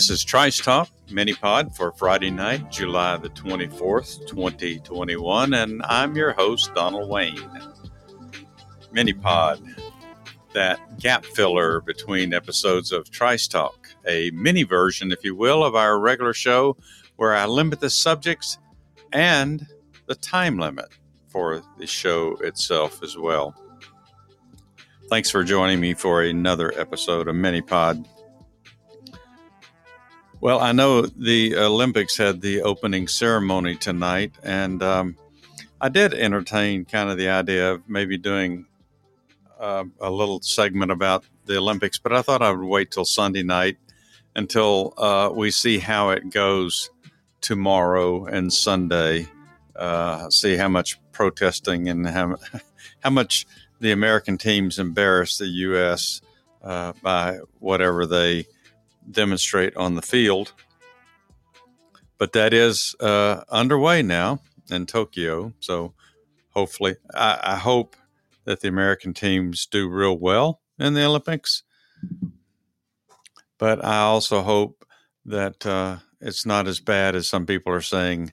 This is Trice Talk mini pod for Friday night, July the 24th, 2021, and I'm your host, Donald Wayne. Mini pod, that gap filler between episodes of Trice Talk, a mini version, if you will, of our regular show where I limit the subjects and the time limit for the show itself as well. Thanks for joining me for another episode of Mini Pod. Well, I know the Olympics had the opening ceremony tonight, and um, I did entertain kind of the idea of maybe doing uh, a little segment about the Olympics, but I thought I would wait till Sunday night until uh, we see how it goes tomorrow and Sunday. Uh, see how much protesting and how, how much the American teams embarrass the U.S. Uh, by whatever they demonstrate on the field. But that is uh, underway now in Tokyo. So hopefully, I, I, hope that the American teams do real well in the Olympics. But I also hope that uh, it's not as bad as some people are saying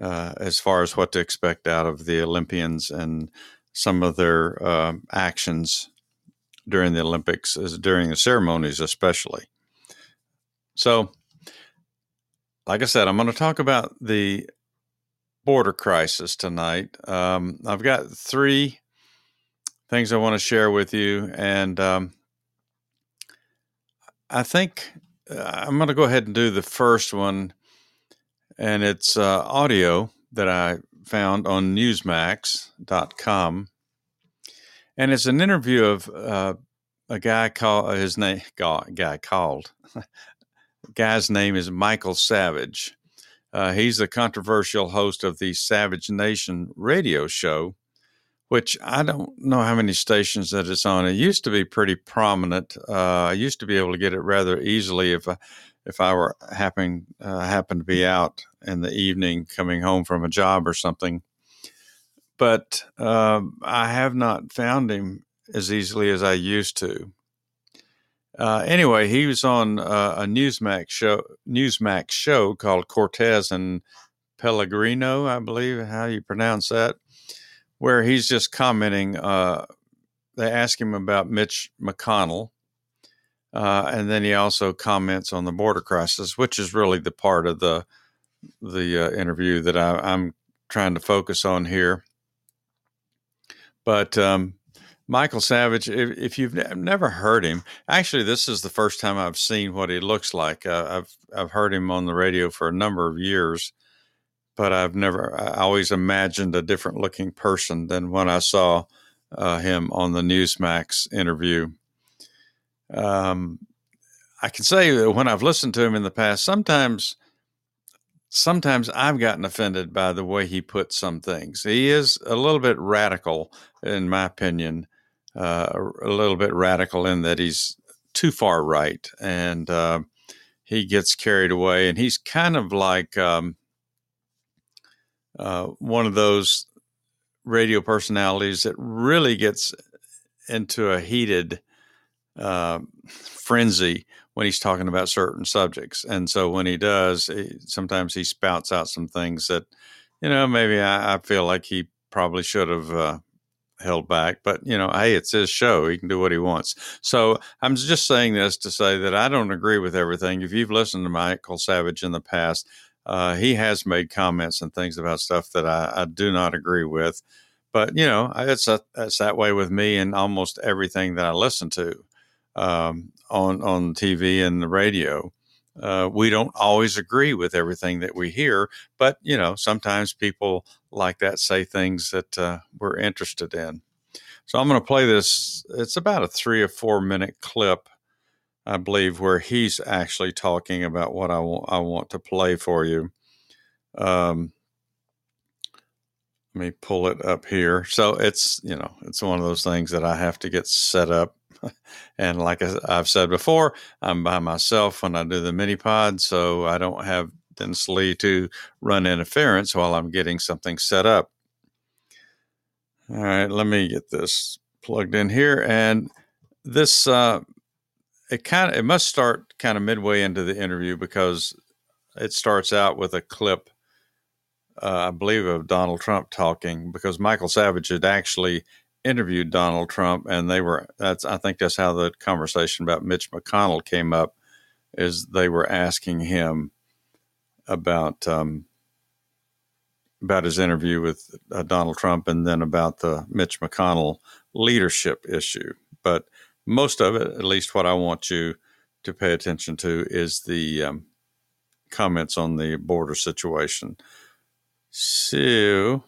uh, as far as what to expect out of the Olympians and some of their uh, actions during the Olympics, as during the ceremonies, especially. So, like I said, I'm going to talk about the border crisis tonight. Um, I've got three things I want to share with you, and um, I think uh, I'm going to go ahead and do the first one, and it's uh, audio that I found on Newsmax.com, and it's an interview of uh, a guy called his name guy called guy's name is Michael Savage. Uh, he's the controversial host of the Savage Nation radio show, which I don't know how many stations that it's on. It used to be pretty prominent. Uh, I used to be able to get it rather easily if I, if I were happening uh, happened to be out in the evening coming home from a job or something. But um, I have not found him as easily as I used to. Uh, anyway, he was on uh, a Newsmax show, Newsmax show called Cortez and Pellegrino, I believe how you pronounce that, where he's just commenting. Uh, they ask him about Mitch McConnell, uh, and then he also comments on the border crisis, which is really the part of the the uh, interview that I, am trying to focus on here. But um, Michael Savage, if, if, you've never heard him, actually, this is the first time I've seen what he looks like. Uh, I've I've heard him on the radio for a number of years, but I've never. I always imagined a different looking person than when I saw uh, him on the Newsmax interview. Um, I can say that when I've listened to him in the past, sometimes sometimes I've gotten offended by the way he puts some things. He is a little bit radical, in my opinion uh, a little bit radical in that he's too far right and uh, he gets carried away. And he's kind of like um, uh, one of those radio personalities that really gets into a heated uh, frenzy when he's talking about certain subjects. And so when he does, he, sometimes he spouts out some things that, you know, maybe I, I feel like he probably should have uh, held back. But you know, hey, it's his show; he can do what he wants. So I'm just saying this to say that I don't agree with everything. If you've listened to Michael Savage in the past, uh, he has made comments and things about stuff that I, I do not agree with. But you know, it's a, it's that way with me and almost everything that I listen to um, on on TV and the radio. Uh, we don't always agree with everything that we hear, but you know, sometimes people like that say things that uh, we're interested in. So I'm going to play this. It's about a three or four minute clip, I believe, where he's actually talking about what I want. I want to play for you. Um, let me pull it up here. So it's you know it's one of those things that I have to get set up and like I've said before, I'm by myself when I do the mini pod, so I don't have Lee to run interference while I'm getting something set up. All right, let me get this plugged in here. And this uh, it kind of it must start kind of midway into the interview because it starts out with a clip, uh, I believe, of Donald Trump talking because Michael Savage had actually interviewed Donald Trump, and they were that's I think that's how the conversation about Mitch McConnell came up, is they were asking him about um, about his interview with uh, Donald Trump, and then about the Mitch McConnell leadership issue, but most of it, at least what I want you to pay attention to, is the um, comments on the border situation. So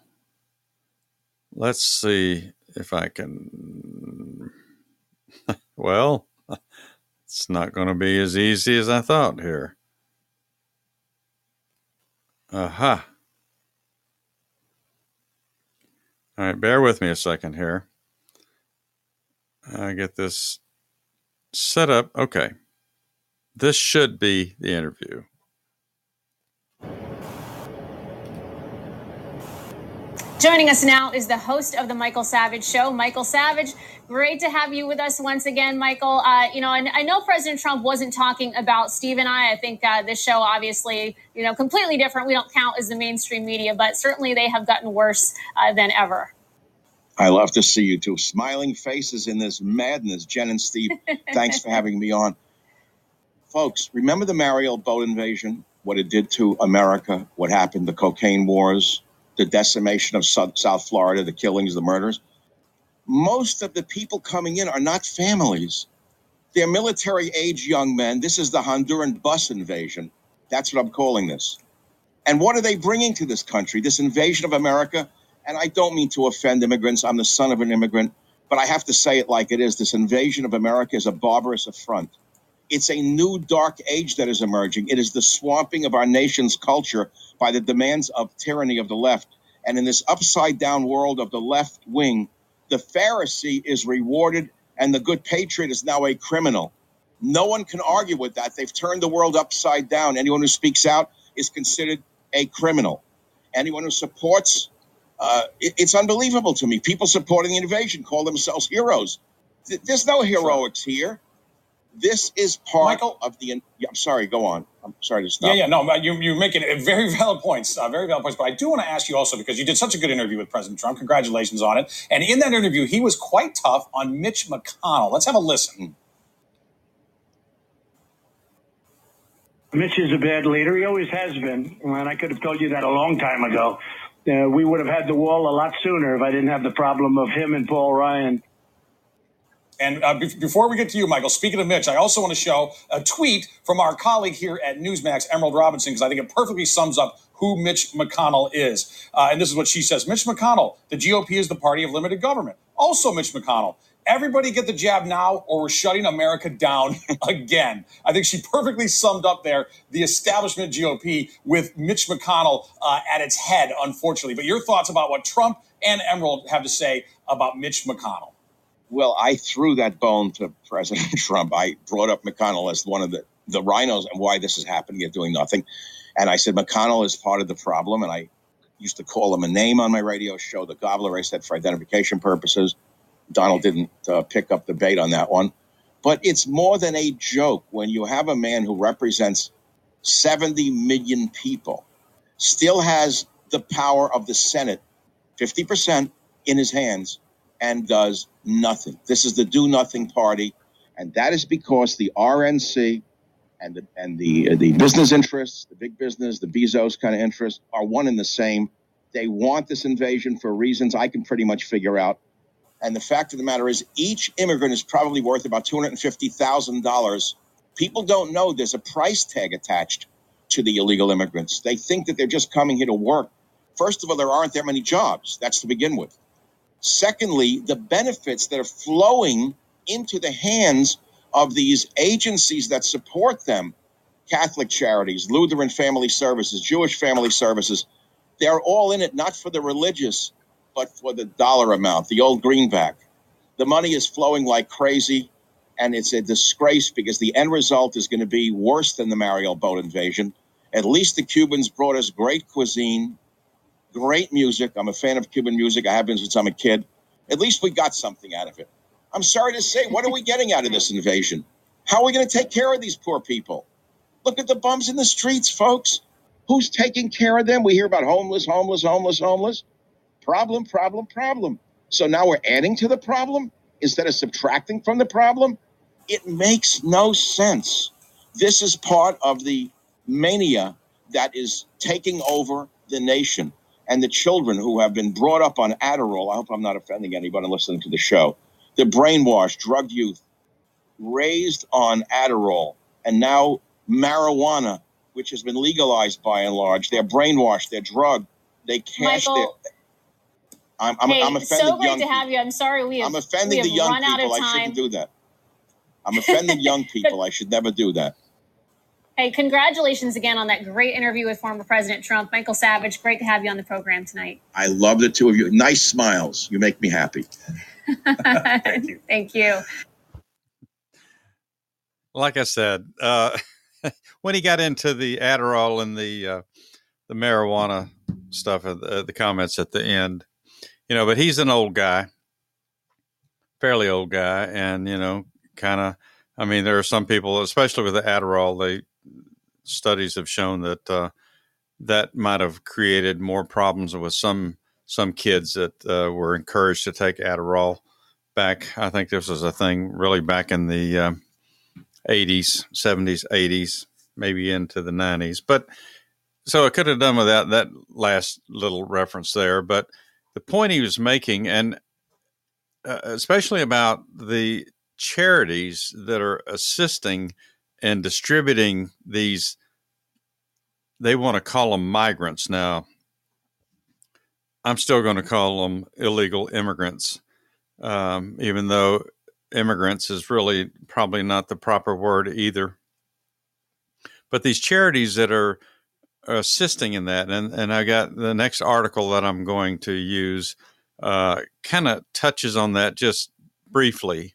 let's see if I can. well, it's not going to be as easy as I thought here. Aha. All right, bear with me a second here. I get this set up. Okay. This should be the interview. Joining us now is the host of the Michael Savage Show, Michael Savage. Great to have you with us once again, Michael. Uh, you know, and I know President Trump wasn't talking about Steve and I. I think uh, this show, obviously, you know, completely different. We don't count as the mainstream media, but certainly they have gotten worse uh, than ever. I love to see you two smiling faces in this madness. Jen and Steve, thanks for having me on. Folks, remember the Mariel boat invasion? What it did to America, what happened, the cocaine wars, the decimation of South Florida, the killings, the murders? Most of the people coming in are not families. They're military age young men. This is the Honduran bus invasion. That's what I'm calling this. And what are they bringing to this country? This invasion of America? and I don't mean to offend immigrants. I'm the son of an immigrant, but I have to say it like it is. This invasion of America is a barbarous affront. It's a new dark age that is emerging. It is the swamping of our nation's culture by the demands of tyranny of the left. And in this upside down world of the left wing, the Pharisee is rewarded and the good patriot is now a criminal. No one can argue with that. They've turned the world upside down. Anyone who speaks out is considered a criminal. Anyone who supports uh, it, it's unbelievable to me. People supporting the invasion call themselves heroes. Th- there's no heroics here. This is part Michael, of the. I'm sorry. Go on. I'm sorry to stop. Yeah, yeah. No, you you're making very valid points. Uh, very valid points. But I do want to ask you also because you did such a good interview with President Trump. Congratulations on it. And in that interview, he was quite tough on Mitch McConnell. Let's have a listen. Mitch is a bad leader. He always has been. And I could have told you that a long time ago uh, we would have had the wall a lot sooner if I didn't have the problem of him and Paul Ryan. And uh, be- before we get to you, Michael, speaking of Mitch, I also want to show a tweet from our colleague here at Newsmax, Emerald Robinson, because I think it perfectly sums up who Mitch McConnell is. Uh, and this is what she says Mitch McConnell, the GOP is the party of limited government. Also, Mitch McConnell, everybody get the jab now or we're shutting America down again. I think she perfectly summed up there the establishment GOP with Mitch McConnell uh, at its head, unfortunately. But your thoughts about what Trump and Emerald have to say about Mitch McConnell? Well, I threw that bone to President Trump. I brought up McConnell as one of the, the RINOs and why this is happening yet doing nothing. And I said, McConnell is part of the problem. And I used to call him a name on my radio show, the gobbler. I said for identification purposes. Donald didn't uh, pick up the bait on that one. But it's more than a joke when you have a man who represents 70 million people, still has the power of the Senate, 50% in his hands, and does nothing. This is the do nothing party. And that is because the RNC and the, and the, uh, the business interests, the big business, the Bezos kind of interests, are one and the same. They want this invasion for reasons I can pretty much figure out. And the fact of the matter is, each immigrant is probably worth about $250,000. People don't know there's a price tag attached to the illegal immigrants. They think that they're just coming here to work. First of all, there aren't that many jobs. That's to begin with. Secondly, the benefits that are flowing into the hands of these agencies that support them Catholic charities, Lutheran family services, Jewish family services they're all in it not for the religious, but for the dollar amount, the old greenback. The money is flowing like crazy, and it's a disgrace because the end result is going to be worse than the Mariel boat invasion. At least the Cubans brought us great cuisine, great music. I'm a fan of Cuban music. I have been since I'm a kid. At least we got something out of it. I'm sorry to say, what are we getting out of this invasion? How are we going to take care of these poor people? Look at the bums in the streets, folks. Who's taking care of them? We hear about homeless, homeless, homeless, homeless. Problem, problem, problem. So now we're adding to the problem instead of subtracting from the problem. It makes no sense. This is part of the mania that is taking over the nation and the children who have been brought up on Adderall. I hope I'm not offending anybody listening to the show. The brainwashed, drugged youth raised on Adderall and now marijuana, which has been legalized by and large. They're brainwashed, they're drugged, they cash Michael, their. I'm, I'm, hey, I'm offending so great young to have you. I'm sorry we have, I'm offending we the young people. I shouldn't do that. I'm offending young people. I should never do that. Hey, congratulations again on that great interview with former President Trump. Michael Savage, great to have you on the program tonight. I love the two of you. Nice smiles. You make me happy. Thank you. Thank you. Like I said, uh, when he got into the Adderall and the uh, the marijuana stuff, uh, the, the comments at the end, you know, but he's an old guy, fairly old guy, and you know, kind of. I mean, there are some people, especially with the Adderall, they studies have shown that uh, that might have created more problems with some some kids that uh, were encouraged to take Adderall. Back, I think this was a thing really back in the uh, 80s, 70s, 80s, maybe into the 90s. But so I could have done without that last little reference there. But the point he was making, and uh, especially about the charities that are assisting and distributing these, they want to call them migrants now. I'm still going to call them illegal immigrants, um, even though immigrants is really probably not the proper word either. But these charities that are, assisting in that, and, and I got the next article that I'm going to use uh, kind of touches on that just briefly.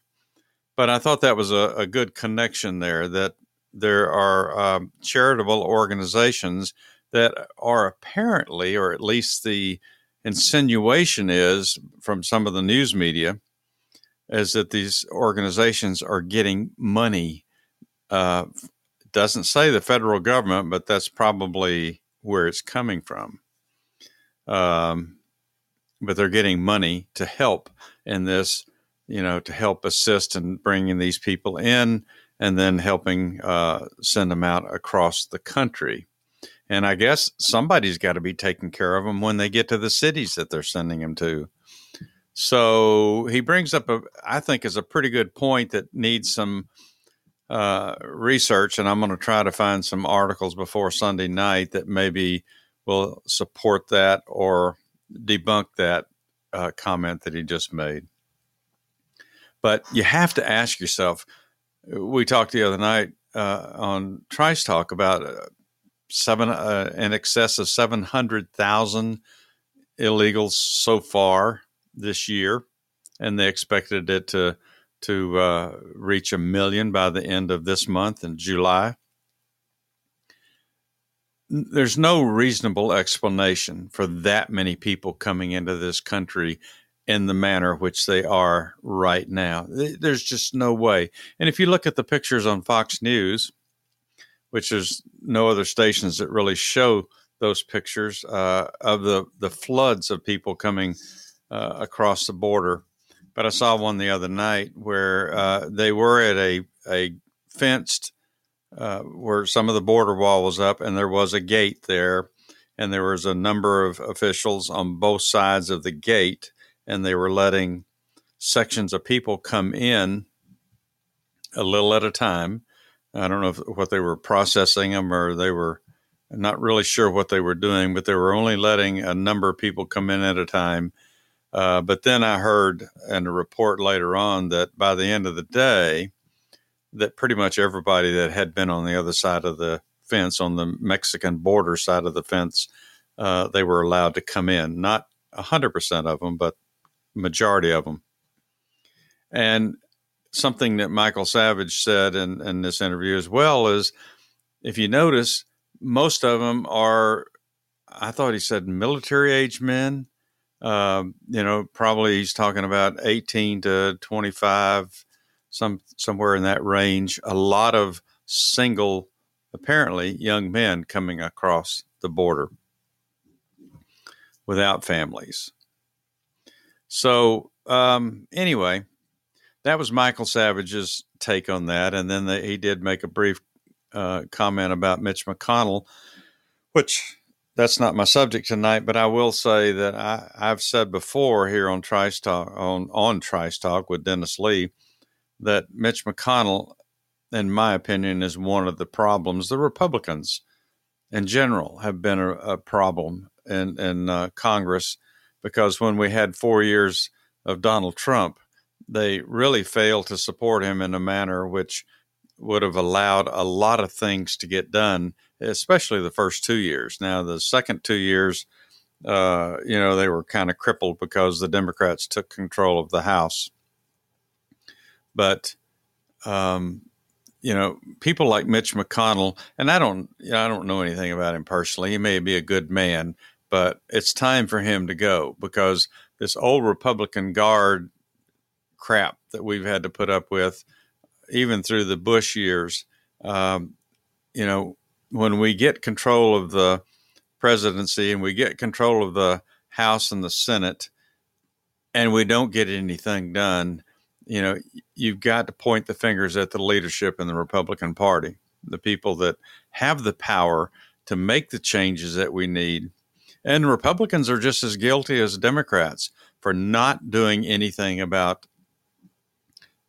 But I thought that was a, a good connection there that there are um, charitable organizations that are apparently, or at least the insinuation is from some of the news media, is that these organizations are getting money. Uh, doesn't say the federal government, but that's probably where it's coming from. Um, but they're getting money to help in this, you know, to help assist in bringing these people in and then helping uh, send them out across the country. And I guess somebody's got to be taking care of them when they get to the cities that they're sending them to. So he brings up a, I think, is a pretty good point that needs some uh, research, and I'm going to try to find some articles before Sunday night that maybe will support that or debunk that uh, comment that he just made. But you have to ask yourself. We talked the other night uh, on Trice Talk about uh, seven, uh, in excess of seven hundred thousand illegals so far this year, and they expected it to to uh, reach a million by the end of this month in July. There's no reasonable explanation for that many people coming into this country in the manner which they are right now. There's just no way. And if you look at the pictures on Fox News, which there's no other stations that really show those pictures uh, of the, the floods of people coming uh, across the border. But I saw one the other night where uh, they were at a, a fenced, uh, where some of the border wall was up, and there was a gate there, and there was a number of officials on both sides of the gate, and they were letting sections of people come in a little at a time. I don't know if, what they were processing them or they were not really sure what they were doing, but they were only letting a number of people come in at a time. Uh, but then I heard in a report later on that by the end of the day, that pretty much everybody that had been on the other side of the fence, on the Mexican border side of the fence, uh, they were allowed to come in. Not 100% of them, but majority of them. And something that Michael Savage said in, in this interview as well is if you notice, most of them are, I thought he said military age men. Um, you know, probably he's talking about 18 to 25, some somewhere in that range. A lot of single, apparently young men coming across the border without families. So um, anyway, that was Michael Savage's take on that, and then the, he did make a brief uh, comment about Mitch McConnell, which that's not my subject tonight, but I will say that I, have said before here on Trice Talk on on Trice Talk with Dennis Lee that Mitch McConnell, in my opinion, is one of the problems. The Republicans, in general, have been a, a problem in in uh, Congress because when we had four years of Donald Trump, they really failed to support him in a manner which would have allowed a lot of things to get done especially the first two years. Now, the second two years, uh, you know, they were kind of crippled because the Democrats took control of the House. But, um, you know, people like Mitch McConnell, and I don't, you know, I don't know anything about him personally. He may be a good man, but it's time for him to go because this old Republican guard crap that we've had to put up with, even through the Bush years, um, you know, when we get control of the presidency and we get control of the House and the Senate, and we don't get anything done, you know, you've got to point the fingers at the leadership in the Republican Party, the people that have the power to make the changes that we need. And Republicans are just as guilty as Democrats for not doing anything about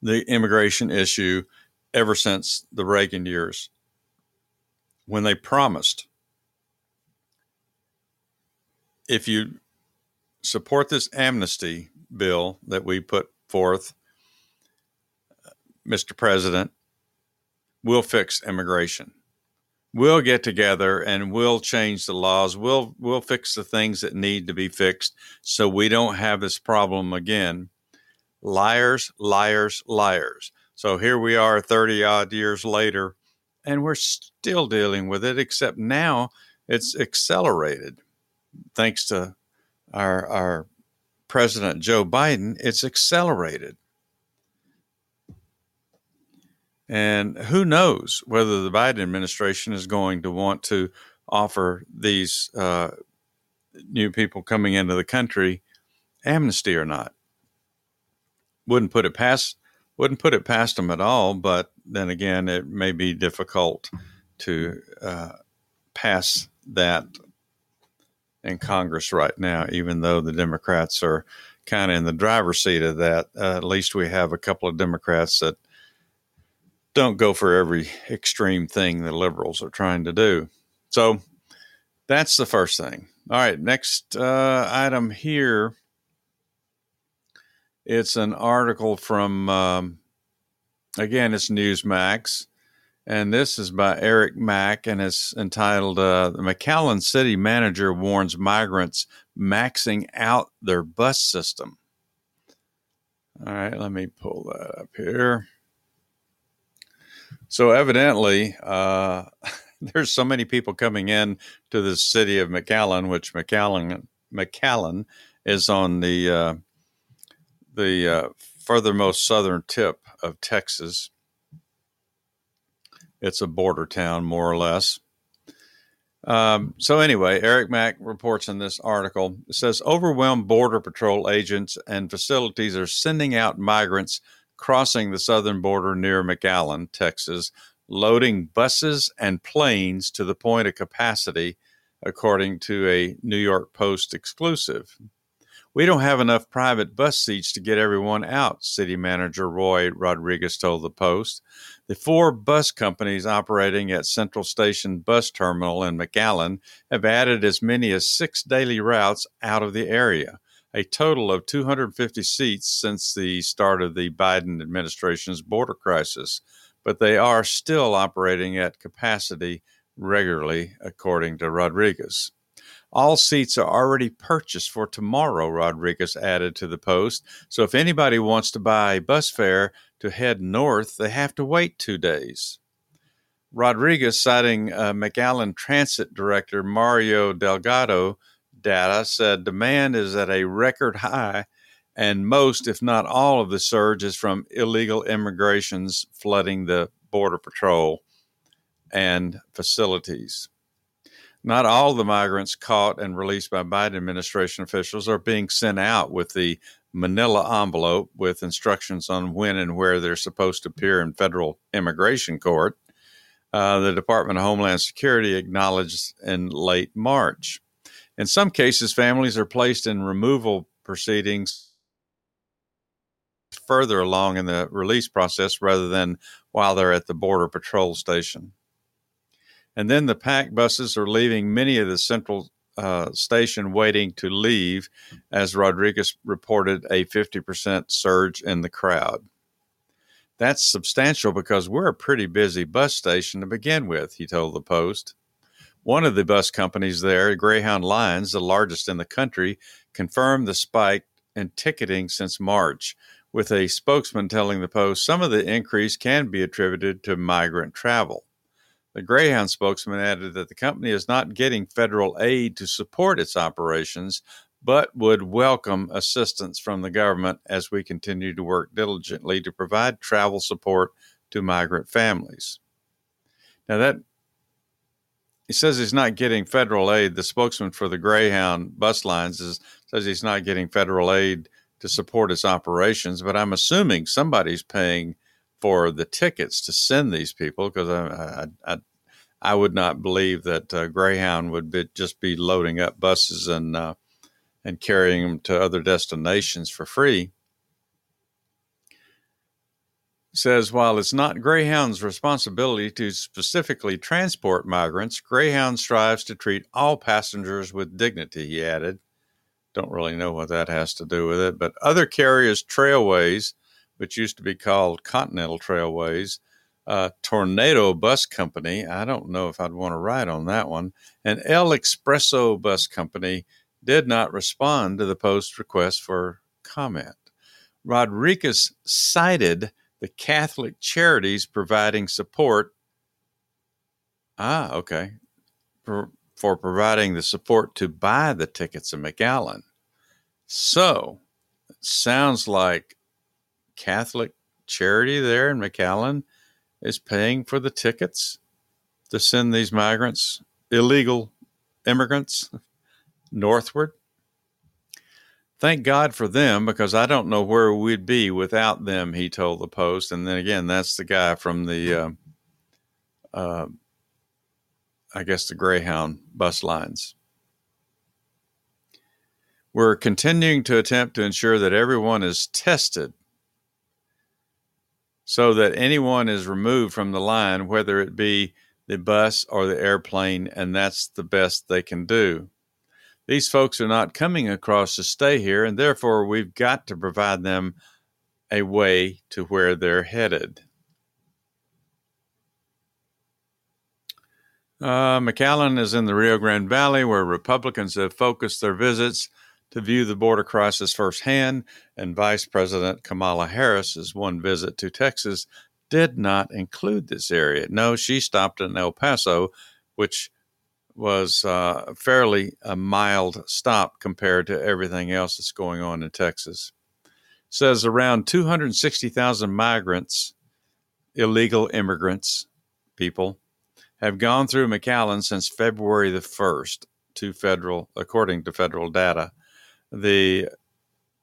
the immigration issue ever since the Reagan years when they promised if you support this amnesty bill that we put forth, uh, Mr. President, we'll fix immigration. We'll get together and we'll change the laws. We'll we'll fix the things that need to be fixed so we don't have this problem again. Liars, liars, liars. So here we are 30 odd years later and we're still dealing with it, except now it's accelerated. Thanks to our, our President Joe Biden, it's accelerated. And who knows whether the Biden administration is going to want to offer these uh, new people coming into the country amnesty or not. Wouldn't put it past wouldn't put it past them at all, but then again, it may be difficult to uh, pass that in Congress right now, even though the Democrats are kind of in the driver's seat of that. Uh, at least we have a couple of Democrats that don't go for every extreme thing the liberals are trying to do. So that's the first thing. All right, next uh, item here it's an article from, um, again, it's Newsmax. And this is by Eric Mack and it's entitled uh, The McAllen City Manager Warns Migrants Maxing Out Their Bus System. All right, let me pull that up here. So, evidently, uh, there's so many people coming in to the city of McAllen, which McAllen, McAllen is on the uh, the uh, furthermost southern tip of Texas. It's a border town, more or less. Um, so, anyway, Eric Mack reports in this article it says overwhelmed Border Patrol agents and facilities are sending out migrants crossing the southern border near McAllen, Texas, loading buses and planes to the point of capacity, according to a New York Post exclusive. We don't have enough private bus seats to get everyone out, City Manager Roy Rodriguez told the Post. The four bus companies operating at Central Station Bus Terminal in McAllen have added as many as six daily routes out of the area, a total of 250 seats since the start of the Biden administration's border crisis. But they are still operating at capacity regularly, according to Rodriguez. All seats are already purchased for tomorrow, Rodriguez added to the post. So if anybody wants to buy a bus fare to head north, they have to wait two days. Rodriguez, citing uh, McAllen Transit Director Mario Delgado data, said demand is at a record high and most, if not all, of the surge is from illegal immigrations flooding the Border Patrol and facilities. Not all the migrants caught and released by Biden administration officials are being sent out with the manila envelope with instructions on when and where they're supposed to appear in federal immigration court. Uh, the Department of Homeland Security acknowledged in late March. In some cases, families are placed in removal proceedings further along in the release process rather than while they're at the Border Patrol station. And then the packed buses are leaving many of the central uh, station waiting to leave, as Rodriguez reported a 50% surge in the crowd. That's substantial because we're a pretty busy bus station to begin with, he told the Post. One of the bus companies there, Greyhound Lines, the largest in the country, confirmed the spike in ticketing since March, with a spokesman telling the Post some of the increase can be attributed to migrant travel. The Greyhound spokesman added that the company is not getting federal aid to support its operations, but would welcome assistance from the government as we continue to work diligently to provide travel support to migrant families. Now, that he says he's not getting federal aid. The spokesman for the Greyhound bus lines is, says he's not getting federal aid to support its operations, but I'm assuming somebody's paying for the tickets to send these people because I, I, I, I, would not believe that uh, Greyhound would be, just be loading up buses and uh, and carrying them to other destinations for free. Says while it's not Greyhound's responsibility to specifically transport migrants, Greyhound strives to treat all passengers with dignity, he added. Don't really know what that has to do with it, but other carriers, Trailways, which used to be called Continental Trailways, uh, Tornado Bus Company. I don't know if I'd want to ride on that one. And El Expreso Bus Company did not respond to the Post's request for comment. Rodriguez cited the Catholic charities providing support. Ah, okay. For, for providing the support to buy the tickets of McAllen. So, sounds like Catholic charity there in McAllen is paying for the tickets to send these migrants, illegal immigrants, northward. Thank God for them because I don't know where we'd be without them, he told the Post. And then again, that's the guy from the, uh, uh, I guess, the Greyhound bus lines. We're continuing to attempt to ensure that everyone is tested so that anyone is removed from the line, whether it be the bus or the airplane, and that's the best they can do. These folks are not coming across to stay here, and therefore we've got to provide them a way to where they're headed. Uh, McAllen is in the Rio Grande Valley, where Republicans have focused their visits to view the border crisis firsthand, and Vice President Kamala Harris's one visit to Texas did not include this area. No, she stopped in El Paso, which was uh, fairly a mild stop compared to everything else that's going on in Texas. It says around 260,000 migrants, illegal immigrants, people, have gone through McAllen since February the 1st to federal, according to federal data the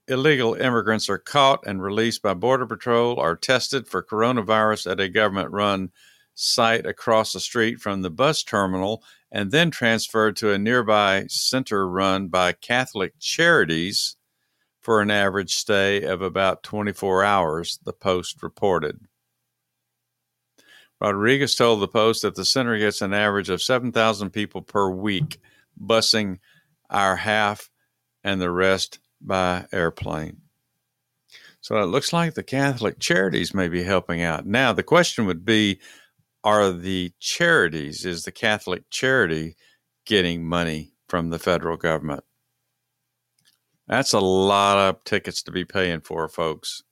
illegal immigrants are caught and released by Border Patrol, are tested for coronavirus at a government run site across the street from the bus terminal, and then transferred to a nearby center run by Catholic Charities for an average stay of about 24 hours, the Post reported. Rodriguez told the Post that the center gets an average of 7,000 people per week, busing our half and the rest by airplane. So it looks like the Catholic charities may be helping out. Now, the question would be are the charities, is the Catholic charity getting money from the federal government? That's a lot of tickets to be paying for, folks,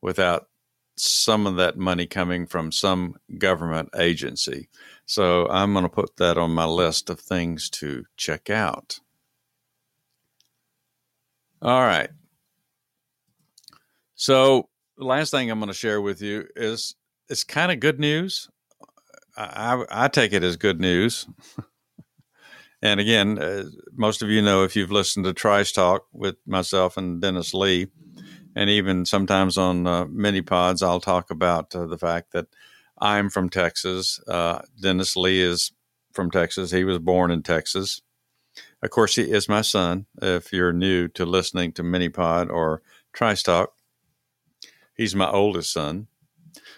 without some of that money coming from some government agency. So I'm going to put that on my list of things to check out. All right. So, the last thing I'm going to share with you is it's kind of good news. I, I, take it as good news. and again, uh, most of you know if you've listened to Trice Talk with myself and Dennis Lee, and even sometimes on uh, mini pods, I'll talk about uh, the fact that I'm from Texas. Uh, Dennis Lee is from Texas. He was born in Texas. Of course, he is my son. If you're new to listening to Minipod or Trice Talk, he's my oldest son.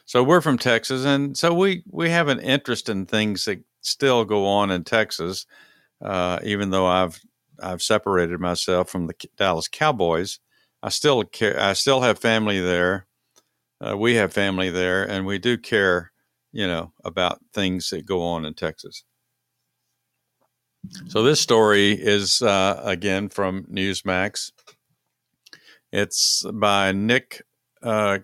So we're from Texas, and so we we have an interest in things that still go on in Texas, uh, even though I've I've separated myself from the Dallas Cowboys. I still care. I still have family there. Uh, we have family there, and we do care, you know, about things that go on in Texas. So this story is uh, again from Newsmax. It's by Nick uh,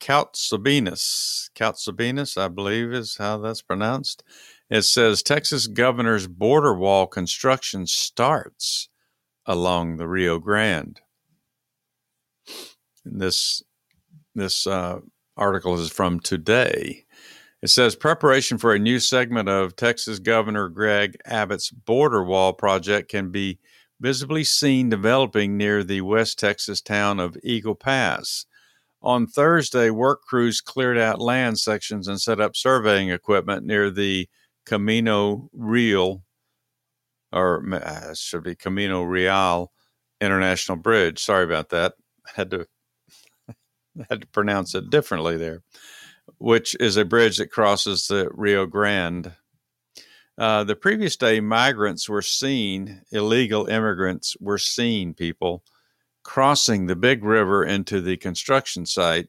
Koutsobinas. Koutsobinas, I believe, is how that's pronounced. It says Texas governor's border wall construction starts along the Rio Grande. This this uh, article is from today. It says preparation for a new segment of Texas Governor Greg Abbott's border wall project can be visibly seen developing near the West Texas town of Eagle Pass. On Thursday, work crews cleared out land sections and set up surveying equipment near the Camino Real, or uh, should be Camino Real International Bridge. Sorry about that. Had to had to pronounce it differently there which is a bridge that crosses the Rio Grande. Uh, the previous day, migrants were seen, illegal immigrants were seen, people crossing the big river into the construction site,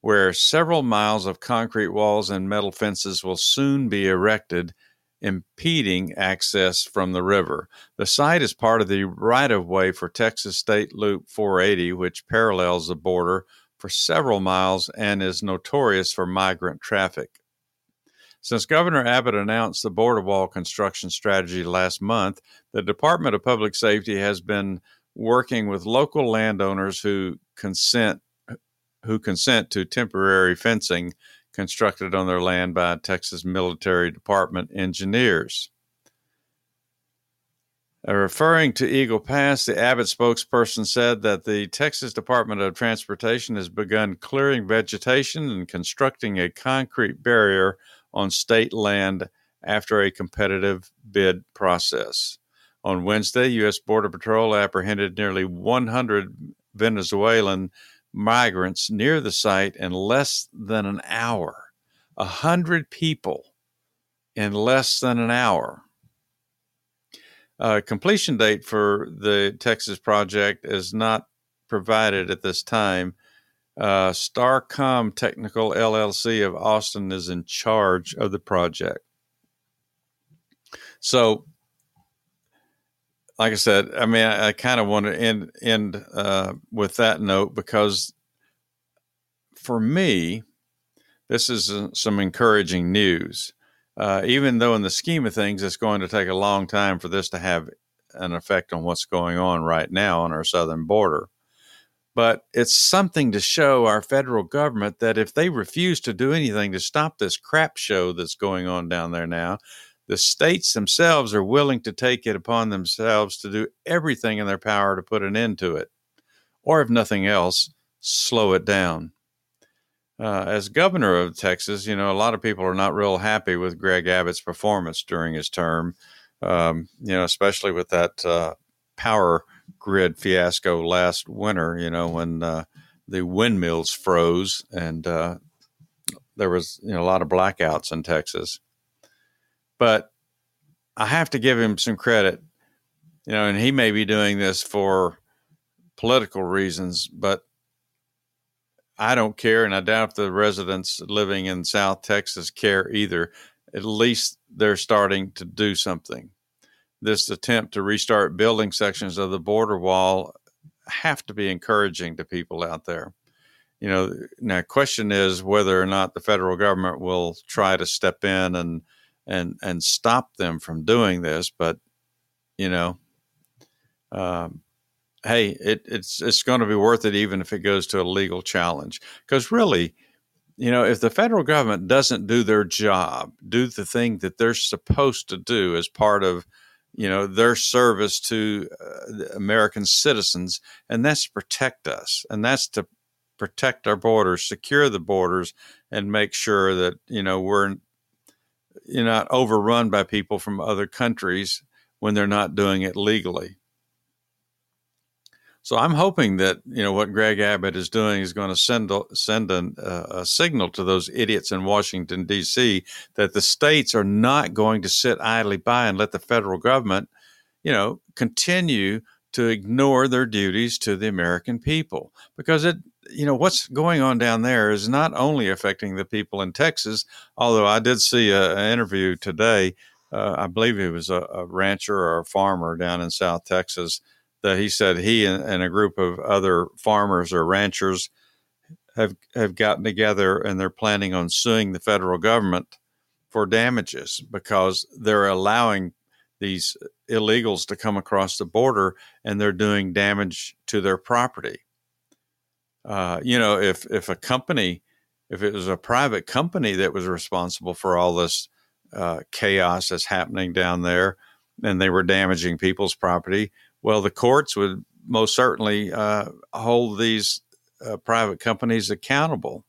where several miles of concrete walls and metal fences will soon be erected, impeding access from the river. The site is part of the right of way for Texas State Loop 480, which parallels the border for several miles and is notorious for migrant traffic. Since Governor Abbott announced the border wall construction strategy last month, the Department of Public Safety has been working with local landowners who consent who consent to temporary fencing constructed on their land by Texas Military Department engineers. Uh, referring to Eagle Pass, the Abbott spokesperson said that the Texas Department of Transportation has begun clearing vegetation and constructing a concrete barrier on state land after a competitive bid process. On Wednesday, U.S. Border Patrol apprehended nearly 100 Venezuelan migrants near the site in less than an hour. A hundred people in less than an hour. Uh, completion date for the Texas project is not provided at this time. Uh, Starcom Technical LLC of Austin is in charge of the project. So, like I said, I mean, I, I kind of want to end end uh, with that note because for me, this is uh, some encouraging news uh, even though in the scheme of things, it's going to take a long time for this to have an effect on what's going on right now on our southern border. But it's something to show our federal government that if they refuse to do anything to stop this crap show that's going on down there now, the states themselves are willing to take it upon themselves to do everything in their power to put an end to it. Or if nothing else, slow it down uh, as governor of Texas, you know, a lot of people are not real happy with Greg Abbott's performance during his term. Um, you know, especially with that uh, power grid fiasco last winter. You know, when uh, the windmills froze and uh, there was you know a lot of blackouts in Texas. But I have to give him some credit. You know, and he may be doing this for political reasons, but I don't care, and I doubt the residents living in South Texas care either. At least they're starting to do something. This attempt to restart building sections of the border wall have to be encouraging to people out there. You know, now the question is whether or not the federal government will try to step in and and and stop them from doing this. But you know, um, hey, it, it's it's going to be worth it even if it goes to a legal challenge. Because really, you know, if the federal government doesn't do their job, do the thing that they're supposed to do as part of, you know, their service to uh, American citizens, and that's protect us, and that's to protect our borders, secure the borders, and make sure that you know we're you're not overrun by people from other countries when they're not doing it legally. So I'm hoping that you know what Greg Abbott is doing is going to send a, send uh, a signal to those idiots in Washington D.C. that the states are not going to sit idly by and let the federal government, you know, continue to ignore their duties to the American people because it you know what's going on down there is not only affecting the people in Texas. Although I did see an interview today, uh, I believe he was a, a rancher or a farmer down in South Texas that he said he and, and, a group of other farmers or ranchers have have gotten together and they're planning on suing the federal government for damages because they're allowing these illegals to come across the border and they're doing damage to their property. Uh, you know, if if a company, if it was a private company that was responsible for all this uh, chaos that's happening down there, and they were damaging people's property, well, the courts would most certainly uh, hold these uh, private companies accountable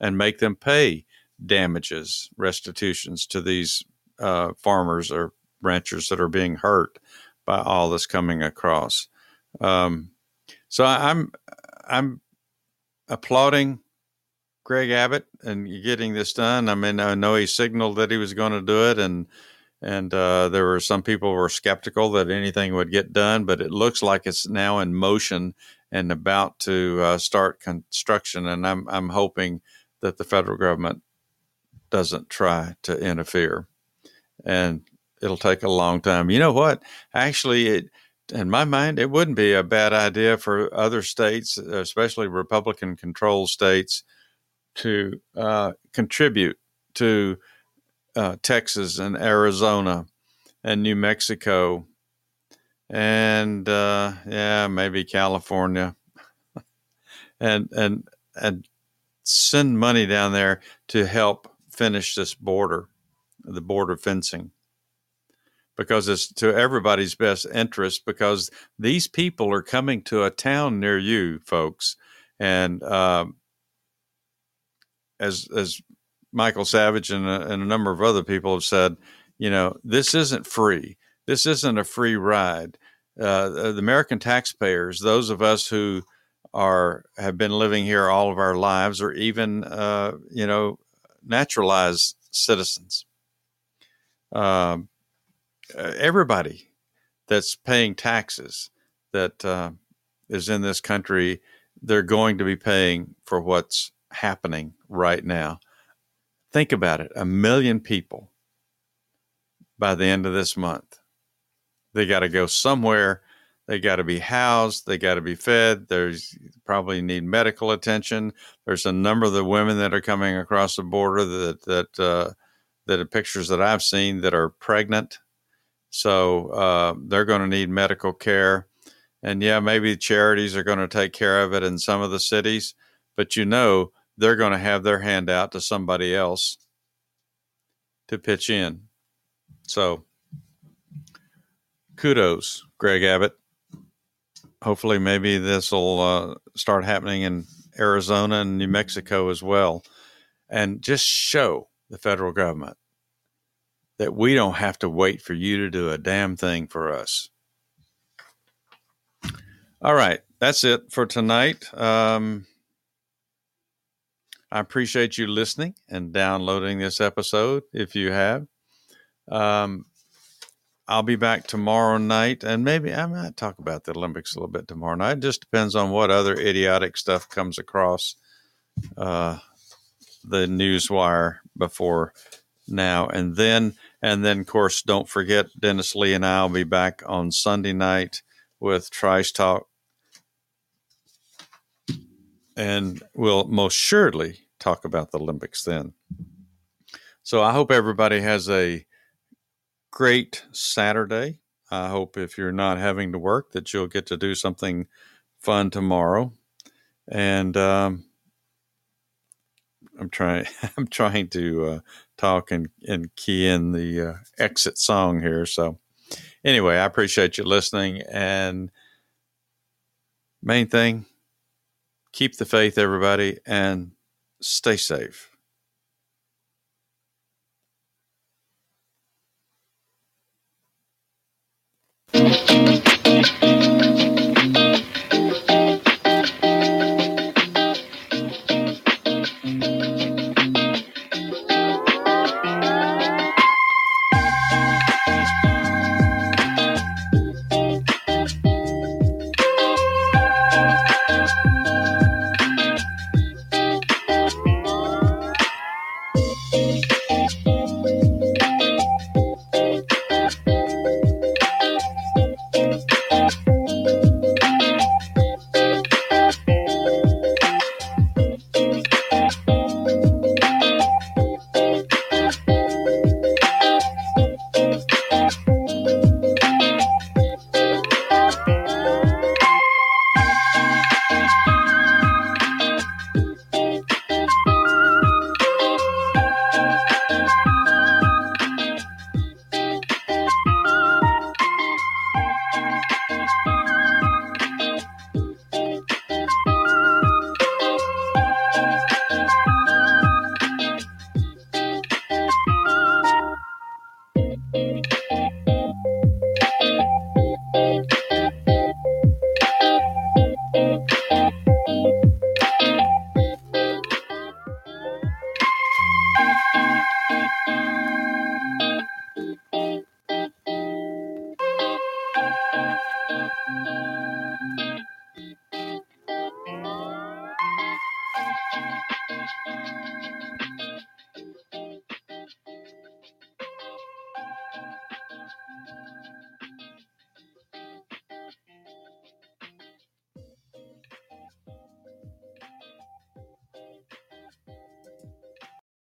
and make them pay damages, restitutions to these uh, farmers or ranchers that are being hurt by all this coming across. Um, so I, I'm I'm applauding Greg Abbott and getting this done. I mean, I know he signaled that he was going to do it, and and uh, there were some people were skeptical that anything would get done, but it looks like it's now in motion and about to uh, start construction. And I'm I'm hoping that the federal government doesn't try to interfere, and it'll take a long time. You know what? Actually, it in my mind, it wouldn't be a bad idea for other states, especially Republican controlled states, to uh, contribute to uh, Texas and Arizona and New Mexico and uh, yeah, maybe California, and and and send money down there to help finish this border, the border fencing, because it's to everybody's best interest. Because these people are coming to a town near you, folks, and uh, as as Michael Savage and a, and a number of other people have said, you know, this isn't free. This isn't a free ride. Uh, the American taxpayers, those of us who are have been living here all of our lives, or even uh, you know naturalized citizens, um, uh, everybody that's paying taxes that uh, is in this country, they're going to be paying for what's happening right now. Think about it a million people by the end of this month. They got to go somewhere. They got to be housed. They got to be fed. There's probably need medical attention. There's a number of the women that are coming across the border that that uh, that are pictures that I've seen that are pregnant. So uh, they're going to need medical care. And yeah, maybe charities are going to take care of it in some of the cities. But you know, they're going to have their hand out to somebody else to pitch in. So, kudos, Greg Abbott. Hopefully, maybe this will uh, start happening in Arizona and New Mexico as well. And just show the federal government that we don't have to wait for you to do a damn thing for us. All right, that's it for tonight. Um, I appreciate you listening and downloading this episode if you have. Um, I'll be back tomorrow night, and maybe I might talk about the Olympics a little bit tomorrow night. It just depends on what other idiotic stuff comes across uh, the news wire before now and then. And then, of course, don't forget Dennis Lee and I will be back on Sunday night with Trice Talk and we'll most surely talk about the Olympics then. So I hope everybody has a great Saturday. I hope if you're not having to work that you'll get to do something fun tomorrow. And um, I'm trying. I'm trying to uh, talk and, and key in the uh, exit song here. So anyway, I appreciate you listening. And main thing, keep the faith, everybody, and stay safe.